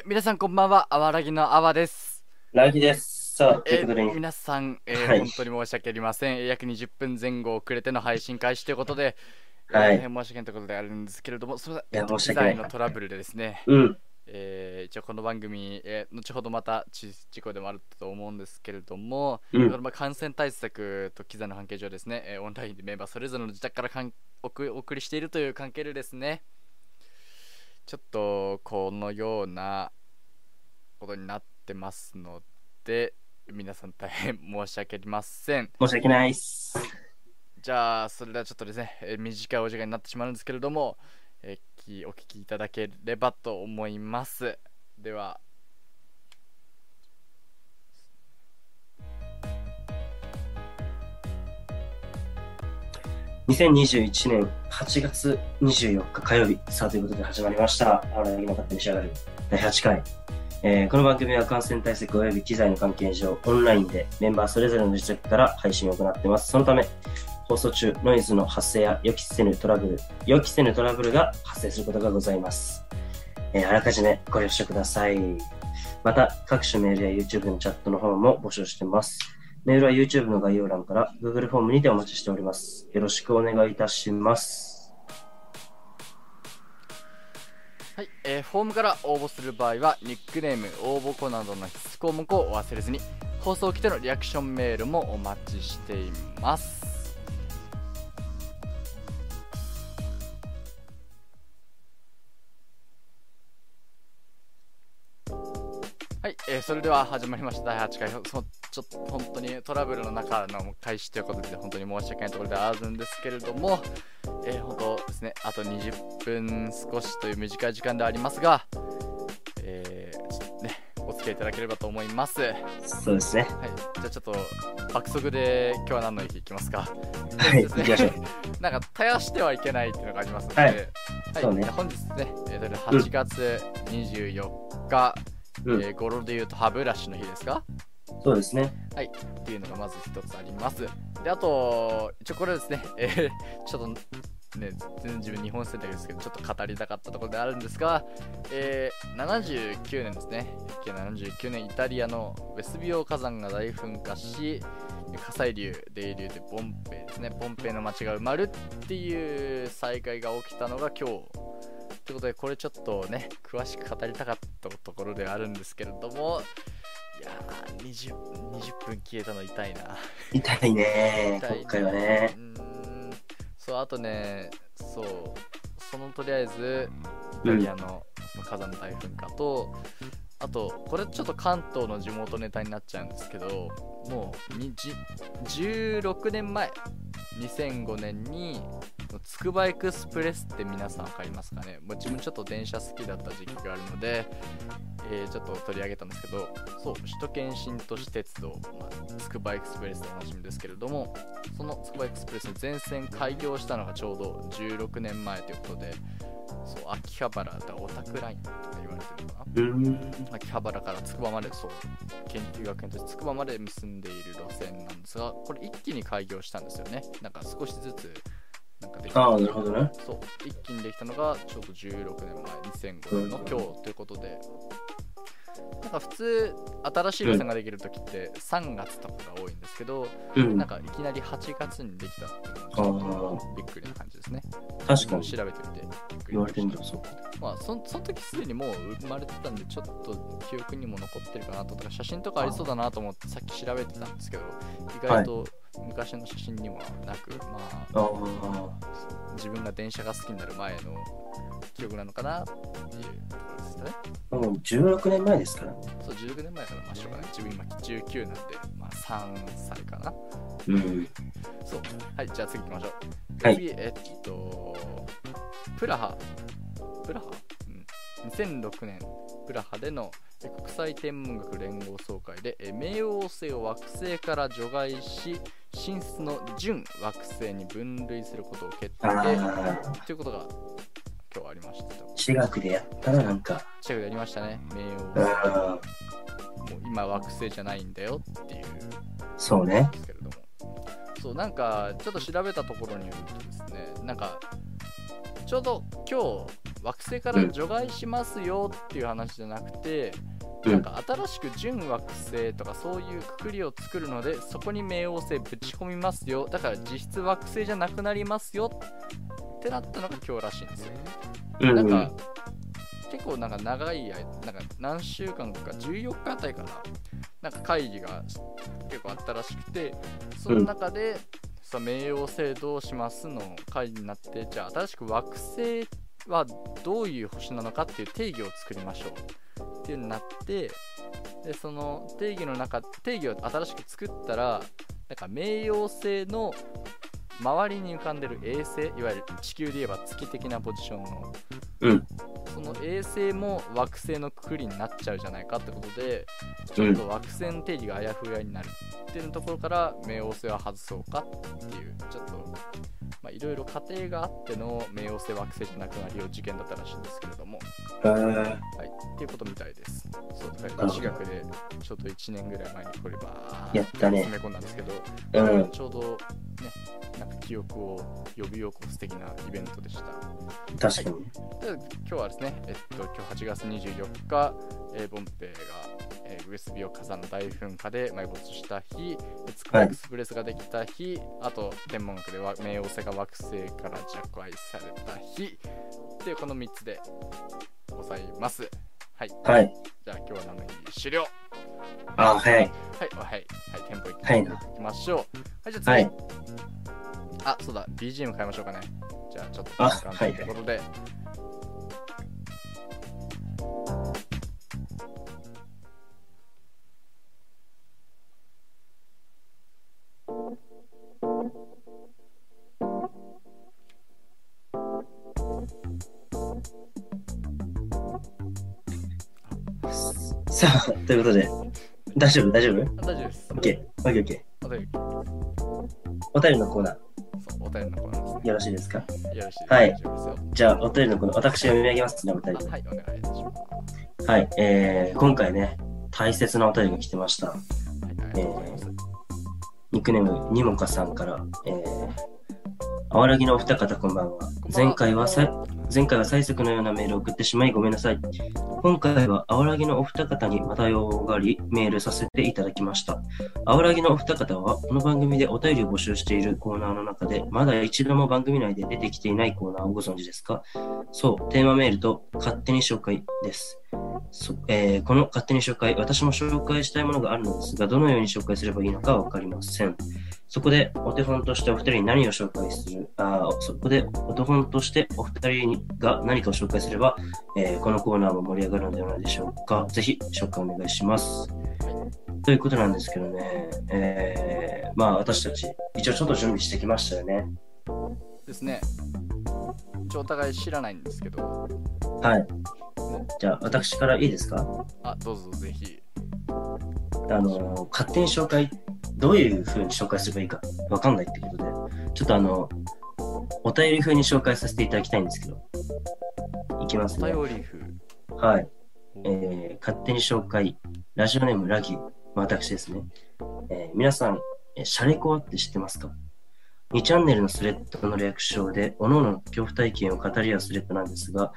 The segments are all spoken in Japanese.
え皆さんこんばんは。あわらぎのあわです。ラギです。さあ、といえうことで、皆さん、えーはい。本当に申し訳ありません。えー約20分前後遅れての配信開始ということで、はい。えー申し訳ないとことであるんですけれどもその機材のトラブルでですね、うん。えー一応この番組、えー後ほどまたち事故でもあると思うんですけれども、うん。まあ感染対策と機材の関係上ですね、えーオンラインでメンバーそれぞれの自宅からかんお送りしているという関係でですねちょっとこのようなことになってますので皆さん大変申し訳ありません申し訳ないっす。じゃあそれではちょっとですね、えー短いお時間になってしまうんですけれども、えお聞きいただければと思いますでは2021年8月24日火曜日、さあということで始まりました。あらぎの勝手に仕上がる第8回。えーこの番組は感染対策及び機材の関係上、オンラインでメンバーそれぞれの自宅から配信を行っています。そのため、放送中、ノイズの発生や予期せぬトラブル、予期せぬトラブルが発生することがございます。えーあらかじめご了承ください。また、各種メールや YouTube のチャットの方も募集してます。メールは YouTube の概要欄から Google フォームにてお待ちしております。よろしくお願いいたします。はい、えーフォームから応募する場合はニックネーム応募項などの必須項目を忘れずに放送来てのリアクションメールもお待ちしていますはい、えーそれでは始まりました第8回ちょっと本当にトラブルの中の開始ということで本当に申し訳ないところではあるんですけれども、えー本当ですねあと20分少しという短い時間ではありますが、えーちょっとねお付き合いいただければと思います。はいそうですね。じゃあちょっと爆速で今日は何の駅いきますか？はい、行きましょう。なんか絶やしてはいけないっていうのがありますので、ははい。いそうね。本日ですね、えーそれで8月24日、うん。えー語呂で言うと歯ブラシの日ですか？そうですね。はいっていうのがまず一つあります。で、あと、一応これですね、えーちょっとね、全然自分日本選択ですけど、ちょっと語りたかったところであるんですが、えー79年ですね、1979年イタリアのベスビオ火山が大噴火し、火砕流、泥流でポンペイですね、ポンペイの町が埋まるっていう災害が起きたのが今日。ということで、これちょっとね、詳しく語りたかったところではあるんですけれども、いやー20、20分消えたの痛いな。痛いね。痛い今回はね。うーんそう、あとね、そう、そのとりあえず、イうんタリアのその火山の大噴火と、あと、これちょっと関東の地元ネタになっちゃうんですけど、もうにじ16年前、2005年に、つくばエクスプレスって皆さん分かりますかね？もう自分ちょっと電車好きだった時期があるので、えーちょっと取り上げたんですけど、そう、首都圏新都市鉄道、まあ、つくばエクスプレスでおなじみですけれども、そのつくばエクスプレスの全線開業したのがちょうど16年前ということで、そう、秋葉原だオタクラインとか言われてるのかな？うーん。秋葉原からつくばまでそう研究学園としてつくばまで結んでいる路線なんですがこれ一気に開業したんですよねなんか少しずつなんかできた。ああ、なるほどね。そう。一気にできたのがちょうど16年前2005年の今日ということで。なんか普通新しい路線ができる時って3月とかが多いんですけど、うん。なん。かいきなり8月にできたっていうのがびっくりな感じですね。確かに。調べてみてびっくり言われてみした。まあそんその時すでにもう生まれてたんでちょっと記憶にも残ってるかなとか写真とかありそうだなと思ってさっき調べてたんですけど意外と昔の写真にもなく、まあ。自分が電車が好きになる前の記憶なのかなっていうところですね。もう16年前ですからね。そう16年前からまあしょうがない自分今19なんでまあ3歳かな。うん。そう。はいじゃあ次行きましょう。はい。次えっとプラハ。プラハ、うん、2006年プラハでのえ国際天文学連合総会でえ冥王星を惑星から除外し進出の準惑星に分類することを決定。ということが今日ありましたと私学でやったな、なんか。近くでやりましたね冥王う星ん。もう今惑星じゃないんだよっていうそうね。ですけれどもそうなんかちょっと調べたところによるとですねなんかちょうど今日惑星から除外しますよっていう話じゃなくて、うん。なんか新しく準惑星とかそういうくくりを作るのでそこに冥王星ぶち込みますよ。だから実質惑星じゃなくなりますよってなったのが今日らしいんですよ。うんなんか、結構なんか長い間、なんか何週間か、14日あたりかな、なんか会議が結構あったらしくて、その中で、さ冥王星どうしますの会議になって、じゃあ新しく惑星はどういう星なのかっていう定義を作りましょうっていうのになって、で、その定義の中、定義を新しく作ったら、なんか冥王星の周りに浮かんでる衛星いわゆる地球で言えば月的なポジションのうん。その衛星も惑星のくくりになっちゃうじゃないかってことでちょっと惑星の定義があやふやになるっていうところから冥王星は外そうかっていうちょっとまあいろいろ過程があっての冥王星惑星じゃなくなりを事件だったらしいんですけれどもへーはいっていうことみたいですそうだから私学でちょっと1年ぐらい前にこればやったね詰め込んだんですけどうん。ちょうどね、なんか記憶を呼び起こす的なイベントでした。確かに。で今日はですね、えっと、今日8月24日、えーボンペイが、えー、ウエスビオ火山の大噴火で埋没した日、えツクエクスプレスができた日、あと天文学では冥王星が惑星から弱愛された日っていうこの3つでございます。はい。はい。じゃあ今日は何の日終了。あ、早い。はい、はい、はい、テンポいきはいなきましょう。はい、じゃあ次。はい。あ、そうだ、BGM 変えましょうかね。じゃあ、ちょっとあ時間ということで。さあ、ということで、大丈夫？大丈夫？あ大丈夫です。?OK。OK、OK。お便り、お便りのコーナー、そう、お便りのコーナーですね。よろしいですか？よろしい。はい大丈夫ですよ。じゃあ、お便りのコーナー、私が読み上げますね、お便り。あはい、お願いいたします。はい。えー、今回ね、大切なお便りが来てました。はい、ありがとうございます。ニックネーム、にもかさんから、えー、あわらぎのお二方こんばんは。前回はさい、前回は催促のようなメールを送ってしまいごめんなさい。今回はあわらぎのお二方にまた用がありメールさせていただきました。あわらぎのお二方はこの番組でお便りを募集しているコーナーの中でまだ一度も番組内で出てきていないコーナーをご存知ですか？そう、テーマメールと勝手に紹介です。そえーこの勝手に紹介、私も紹介したいものがあるのですが、どのように紹介すればいいのかわかりません。そこでお手本としてお二人に何を紹介するあーそこでお手本としてお二人が何かを紹介すれば、えーこのコーナーも盛り上がるのではないでしょうか。ぜひ紹介お願いします。ということなんですけどね、えーまあ私たち、一応ちょっと準備してきましたよね。ですね。一応お互い知らないんですけど、はい。じゃあ私からいいですか？あ、どうぞぜひ。あの、勝手に紹介、どういう風に紹介すればいいかわかんないってことで、ちょっとあの、お便り風に紹介させていただきたいんですけど、いきますね。お便り風。はい。えー勝手に紹介、ラジオネームラギー、私ですね。えー皆さん、えーシャレコアって知ってますか ?2 チャンネルのスレッドの略称で、各々の恐怖体験を語り合うスレッドなんですが、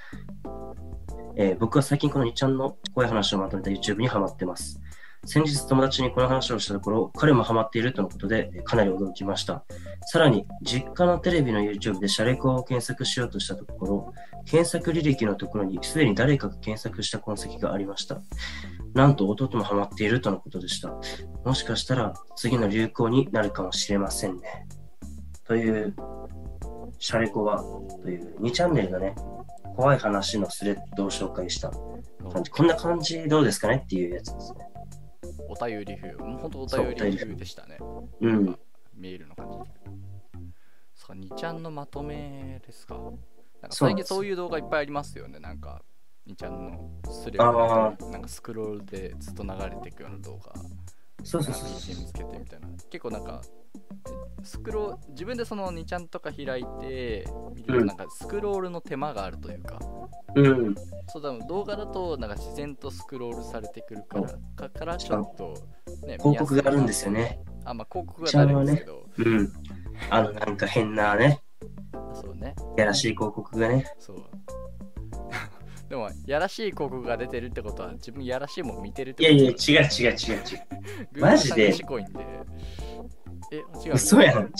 えー僕は最近この2ちゃんの怖い話をまとめた YouTube にハマってます。先日友達にこの話をしたところ、彼もハマっているとのことで、かなり驚きました。さらに、実家のテレビの YouTube でシャレコを検索しようとしたところ、検索履歴のところにすでに誰かが検索した痕跡がありました。なんと弟もハマっているとのことでした。もしかしたら次の流行になるかもしれませんね。という、シャレコアという2チャンネルのね、怖い話のスレッドを紹介した感じ。こんな感じどうですかねっていうやつですね。お便り風。もう本当お便り風でしたね。うん。メールの感じで。そうか、2ちゃんのまとめですか。なんか最近そういう動画いっぱいありますよね。なんか、2ちゃんのスレあッドなんかスクロールでずっと流れていくような動画。そうそうそうそう BGM つけてみたいな。結構なんか、スクロー自分でその2ちゃんとか開いて見るうんとなんかスクロールの手間があるというか、うん。そうだ動画だとなんか自然とスクロールされてくるからかからちょっと、ね、広告があるんですよねね。あまあ広告があるんですけど、うん。あの、なんか変なね、そうねやらしい広告がね。そうでもやらしい広告が出てるってことは自分やらしいもん見てるっていことやいや、違う違う違う違う。うマジで賢いんでえ違う嘘やん。違う違う違う。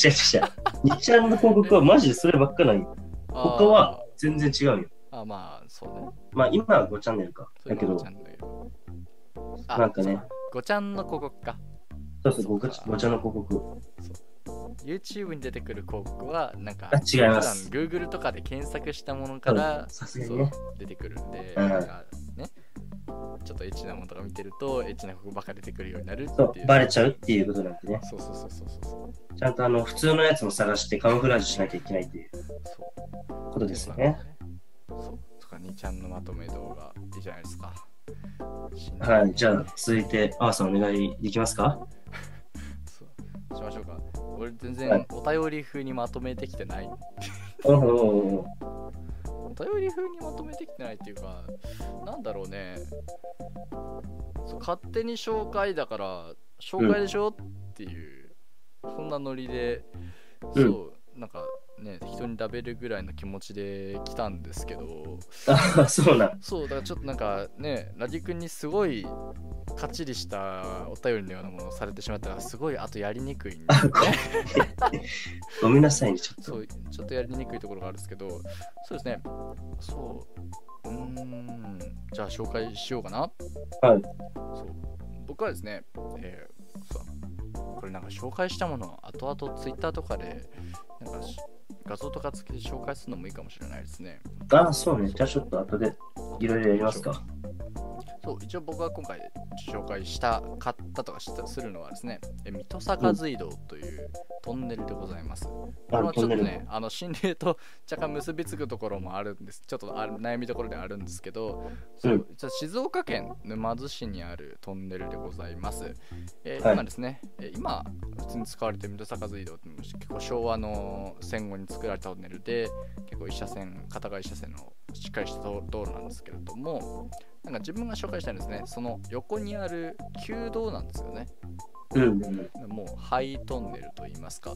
2ちゃんの広告はマジでそればっかないよ。他は全然違うよ。あまあそうねまあ今は5チャンネルか。だけどなんかね、ごちゃんの広告かそうそう、5, 5ちゃんの広告。YouTube に出てくる広告はなんかあ違います。Google とかで検索したものからね。出てくるんで、うんなんかねちょっとエッチなものとか見てるとエッチな広告ばっか出てくるようになるってそいう。う、バレちゃうっていうことなんでね。そうそうそうそうそう。ちゃんとあの、普通のやつも探してカモフラージュしなきゃいけないっていう。ことですよね。そう。とか2ちゃんのまとめ動画いいじゃないですか。はい、じゃあ続いて、あーさんお願いできますか？俺全はい。然お便り風にまとめてきてない。お便り風にまとめてきてないっていうかなんだろうね。そう勝手に紹介だから紹介でしょ、っていうそんなノリでうん。そうなんかね人に食べるぐらいの気持ちで来たんですけど。あ、そうなん。そうだからちょっとなんかねラディ君にすごいかっちりしたお便りのようなものをされてしまったらすごいあとやりにくいんで、あごごめんなさいね、ちょっと。そうちょっとやりにくいところがあるんですけど。そうですね。そう。うーん。じゃあ紹介しようかな。はい。そう。僕はですね、えーこれなんか紹介したものを後々 Twitter とかでなんかし画像とか付きで紹介するのもいいかもしれないですねあ、そうね。じゃあちょっと後でいろいろやりますか。そう一応僕が今回紹介した買ったとかしたするのはですねえ水戸坂水道というトンネルでございます、これはちょっとねあの心霊と 若干結びつくところもあるんです。ちょっとある悩みどころではあるんですけどそう、うん。実は静岡県沼津市にあるトンネルでございます、えーはい。今ですねえー今普通に使われている水戸坂水道って結構昭和の戦後に作られたトンネルで結構一車線片側一車線のしっかりした道道路なんですけれどもなんか自分が紹介したいのはですねその横にある旧道なんですよねうんうん。もう廃トンネルといいますか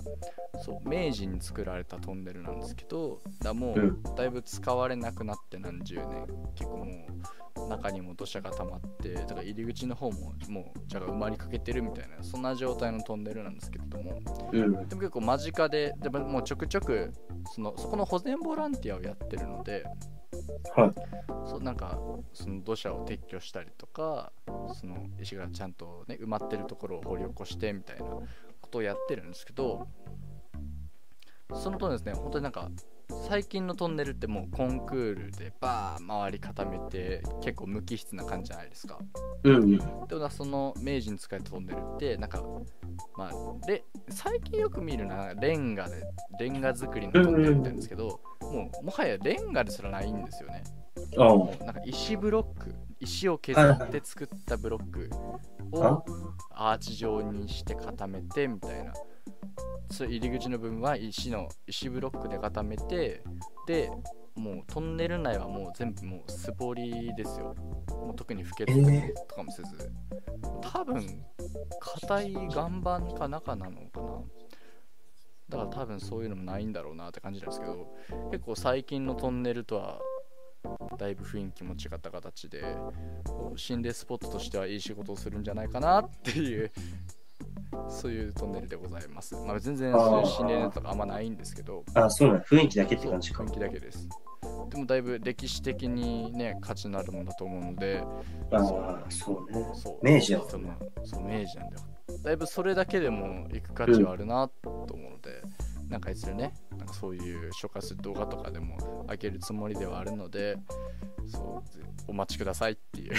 そう明治に作られたトンネルなんですけどだもううだいぶ使われなくなって何十年結構もう中にも土砂が溜まってだから入り口の方ももうじゃが埋まりかけてるみたいなそんな状態のトンネルなんですけれどもうん。でも結構間近ででももうちょくちょくそのそこの保全ボランティアをやってるのではい。そうなんかその土砂を撤去したりとかその石がちゃんとね埋まってるところを掘り起こしてみたいなことをやってるんですけどそのとですね本当になんか最近のトンネルってもうコンクールでバー周り固めて結構無機質な感じじゃないですかうんうん。でもなその明治に使えたトンネルってなんかまあで最近よく見るのはレンガでレンガ作りのトンネルみたいなんですけど、もうもはやレンガですらないんですよねなんか石ブロック石を削って作ったブロックをアーチ状にして固めてみたいな。そう入り口の部分は石の石ブロックで固めてでもうトンネル内はもう全部もう素彫りですよ。もう特に不潔えとかもせず、多分硬い岩盤か中なのかな。だから多分そういうのもないんだろうなって感じなんですけど結構最近のトンネルとはだいぶ雰囲気も違った形で心霊スポットとしてはいい仕事をするんじゃないかなっていうそういうトンネルでございます、まあ、全然そういう心霊ネタとかあんまないんですけど。あ、そうなん。雰囲気だけって感じか。雰囲。気だけです。でもだいぶ歴史的にね価値のあるものだと思うのでああ、そう。ね。そう。明治やそのそう明治なんだよ。だいぶそれだけでも行く価値はあるなと思うので、なんかいずれねかそういう紹介する動画とかでも上げるつもりではあるのでそうぜお待ちくださいっていう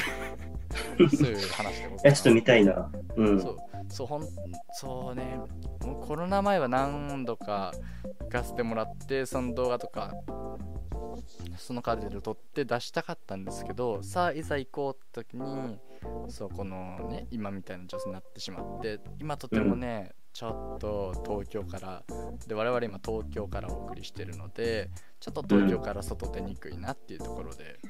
そういう話でございますいや、ちょっと見たいな。うん。そうそうほんそうねもうコロナ前は何度か行かせてもらってその動画とかそのカードで撮って出したかったんですけどさあいざ行こうって時にそうこのね今みたいな女性になってしまって今とてもね、ちょっと東京からで我々今東京からお送りしてるのでちょっと東京から外出にくいなっていうところで、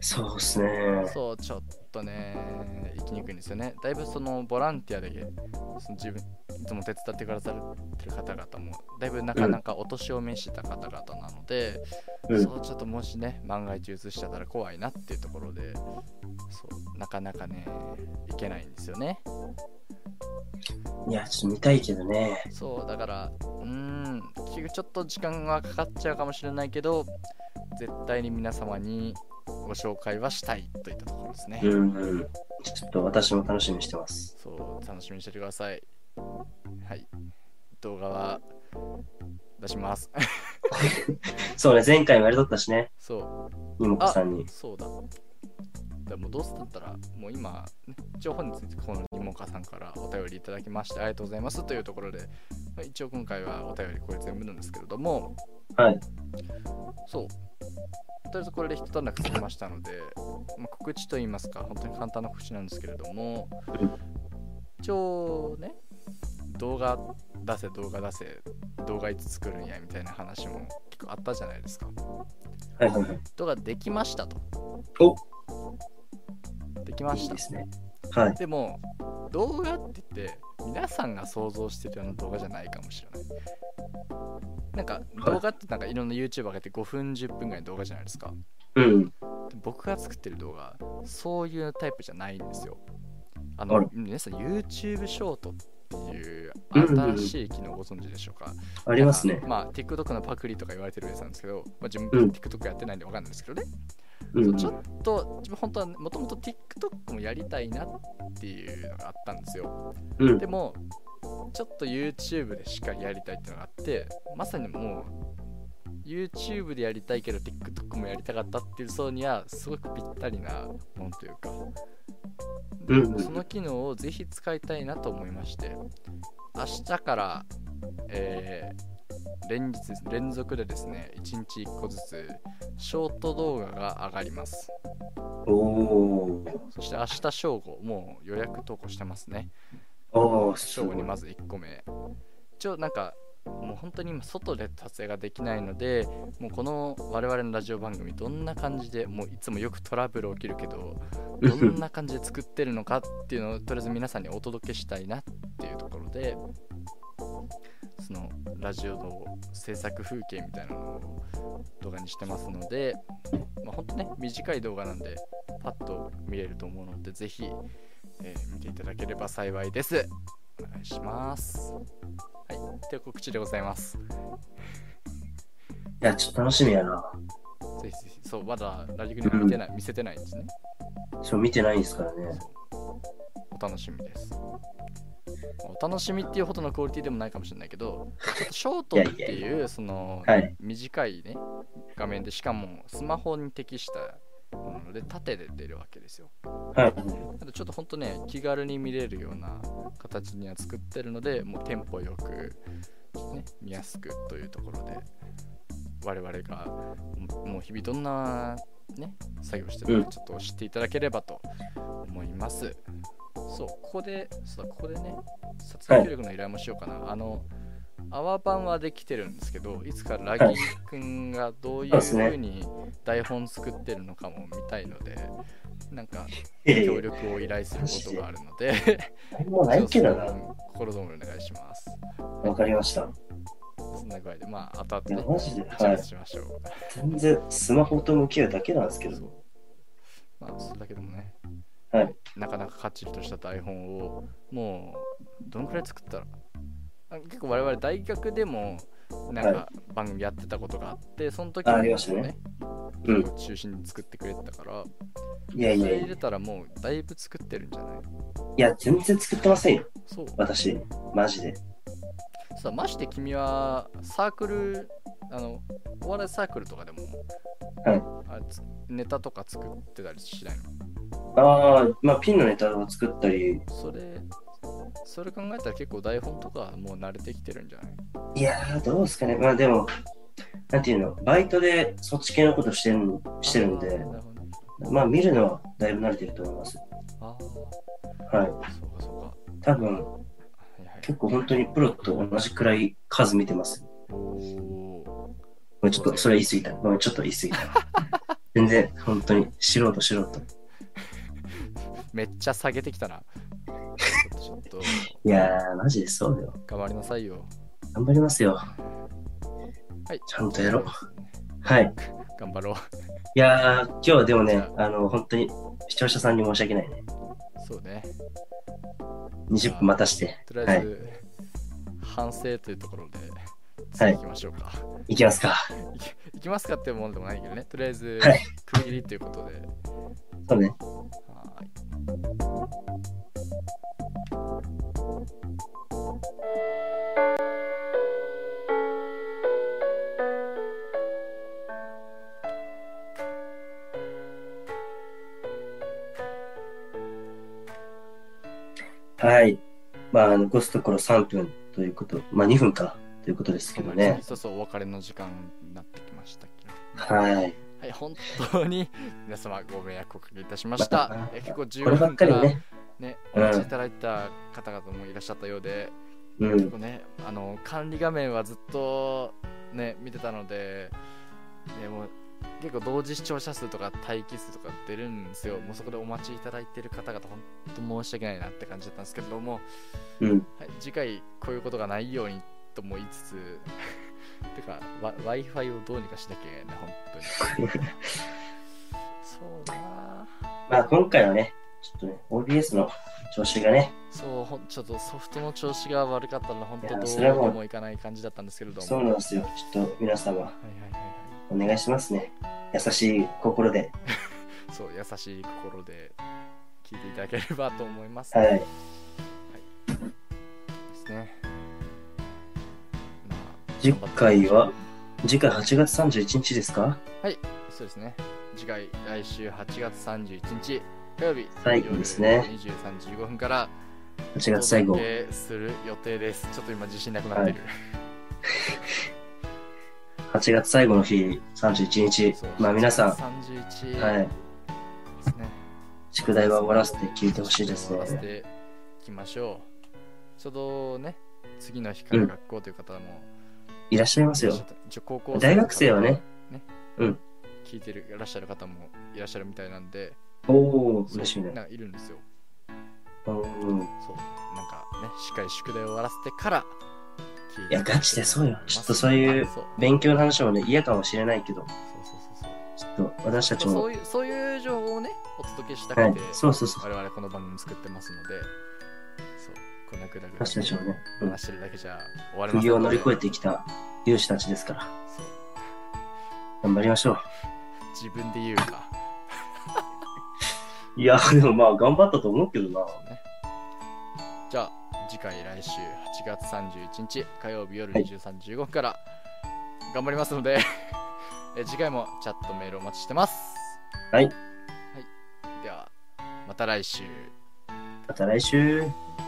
そうっすね。そうちょっとね行きにくいんですよね。だいぶそのボランティアでその自分いつも手伝ってくださってる方々もだいぶなかなかお年を召した方々なので、うん。そうちょっともしね万が一移しちゃったら怖いなっていうところでそうなかなかねいけないんですよねいや、ちょっと見たいけどね。そうだからうーんちょっと時間がかかっちゃうかもしれないけど絶対に皆様にご紹介はしたいといったところですね、うんうん。ちょっと私も楽しみにしてます。そう楽しみにしててくださいはい動画は出します そうね、前回もやりとったしね、そうにもこさんに。そうだ。でもどうせだったら、もう今、ね、一応本日、このにもかさんからお便りいただきまして、ありがとうございますというところで、まあ一応今回はお便りこれ全部なんですけれども、はい。そう。とりあえずこれで一段落つきましたので、まあ、告知といいますか、本当に簡単な告知なんですけれどもうん、一応ね、動画出せ、動画出せ、動画いつ作るんやみたいな話も結構あったじゃないですか。はいはいはい。動画できましたと。おできましたで。すね。はい。でも動画って言って皆さんが想像してるような動画じゃないかもしれない。なんか動画ってなんかいろんな YouTube 上げて5分10分ぐらいの動画じゃないですか。うん。で僕が作ってる動画そういうタイプじゃないんですよ。ああのら皆さん YouTube ショートっていううんうんうん新しい機能ご存知でしょうか、ありますねまあ TikTok のパクリとか言われてるやつなんですけど、まあ、自分うん TikTok やってないんでわかんないんですけどね。うん。ちょっと自分本当はもともと TikTok もやりたいなっていうのがあったんですよ。うんで。もちょっと YouTube でしかやりたいっていうのがあってまさにもう YouTube でやりたいけど TikTok もやりたかったっていう層にはすごくぴったりなものというか、うんうんその機能をぜひ使いたいなと思いまして明日から、えー連日連続でですね1日1個ずつショート動画が上がりますお。そして明日正午もう予約投稿してますねお正午に。まず1個目一応なんかもう本当に今外で撮影ができないのでもうこの我々のラジオ番組どんな感じでもういつもよくトラブル起きるけどどんな感じで作ってるのかっていうのをとりあえず皆さんにお届けしたいなっていうところでそのラジオの制作風景みたいなのを動画にしてますので、まあ、本当ね短い動画なんでパッと見れると思うのでぜひ、えー見ていただければ幸いです。お願いします。はいという告知でございます。いや、ちょっと楽しみやな。ぜひぜひ。そうまだラジオにも見てない、見せてないんですね。そう、見てないんですからね。お楽しみです。お楽しみっていうほどのクオリティでもないかもしれないけど、ショートっていう、その、はい短いね、画面で、しかもスマホに適したもので、縦で出るわけですよ。ちょっとほんとね、気軽に見れるような形には作ってるので、もうテンポよく、ね、見やすくというところで、我々がももう日々どんな、ね、作業してるのかちょっと知っていただければと思います。そう、ここで、そうだここでね、撮影協力の依頼もしようかな。あの、アワ版はできてるんですけど、いつかラギー君がどういうそうに台本作ってるのかも見たいので、なんかえ協力を依頼することがあるので、えもうないけどな。心どもりお願いします。わかりました。そんな具合で、まあ、後々ね、マジで。はい。しましょう。全然スマホと向き合うだけなんですけど。まあ、それだけでもね、はい。なかなかかっちりとした台本を、もう、どんくらい作ったらあ結構我々大学でも、なんか番組やってたことがあって、その時あもねね、うん。中心に作ってくれてたから、いやいやいや。入れたらもうだいぶ作ってるんじゃない？いや、全然作ってませんよ。そう。私。マジで。さまして君はサークルあのお笑いサークルとかでも、はいあつネタとか作ってたりしないの？ああ、まあ、ピンのネタを作ったり。それそれ考えたら結構台本とかもう慣れてきてるんじゃない？いやー、どうですかね。まあ、でも、なんていうの、バイトでそっち系のことしてるしてるんでまあ、見るのはだいぶ慣れてると思います。あはい。あそうかそう多分、かはいはい結構本当にプロと同じくらい数見てます。おちょっと、それ言い過ぎた。ごめんちょっと言い過ぎた。全然、本当に、素人、素人。めっちゃ下げてきたなちょっといやー、マジでそうだよ。頑張りなさいよ。頑張りますよ。はい。ちゃんとやろう。はい。頑張ろう。いやー、今日はでもね、あの、本当に視聴者さんに申し訳ないね。そうね。20分待たして。とりあはい。えず、反省というところで、はい次行きましょうか。いきますか。行きますかっていうものでもないけどね。とりあえずはい、区切りということで。そうね。はーい。はい。まあ、残すところ3分ということ、まあ2分かということですけどね。そうそう、お別れの時間になってきましたけど。はい。はい、本当に 皆様ご迷惑をおかけいたしましたまあ。え結構こ15ればっ分からね。ね、うんお待ちいただいた方々もいらっしゃったようで、うん。結構ね、あの管理画面はずっとね、見てたので、ね、もう結構同時視聴者数とか待機数とか出るんですよ。もうそこでお待ちいただいてる方々、本当申し訳ないなって感じだったんですけれども、うん。はい、次回こういうことがないようにとも言いつつ、てか、w i f i をどうにかしなきゃいけないな、本当に。そうだなまあ今回はね、ちょっとね、OBS の調子がね、そう、ほんちょっとソフトの調子が悪かったので、本い当どやそれはもううにもいかない感じだったんですけれども。そうなんですよ。ちょっと皆様、はいはいはいはい。お願いしますね。優しい心で。そう、優しい心で聞いていただければと思います。はい。ですね。まあ次回は、次回8月31日ですか？そうですね。次回、来週8月31日火曜日、最後ですね夜23時15分から8月最後する予定です。ちょっと今自信なくなってる。8月最後の日、31日。まあ皆さん、31はい。ね。宿題は終わらせて聞いてほしいです終わらせね。ていきましょう。ちょうどね、次の日から学校という方もいらっしゃいますよ。高校生大学生はね、聞いてるいらっしゃる方もいらっしゃるみたいなんで、おお嬉しいね。なんかいるんですよ。うん。そう。なんかね、しっかり宿題を終わらせてから聞いていや、ガチでそうよ。ちょっとそういう勉強の話もね、嫌かもしれないけど、そうそうそうそう。ちょっと私たちも、そういうそういう情報をね、お届けしたくて、はい、そうそうそう。我々この番組作ってますので、こんなぐだ私たちもね、うん話してるだけじゃ終わりません釘を乗り越えててきた勇士たちですから、頑張りましょう。自分で言うか。いや、でもまあ、頑張ったと思うけどな。じゃあ、次回来週8月31日火曜日夜はい23時15分から頑張りますので、え次回もチャットメールお待ちしてます。はい。はい、では、また来週。また来週。バ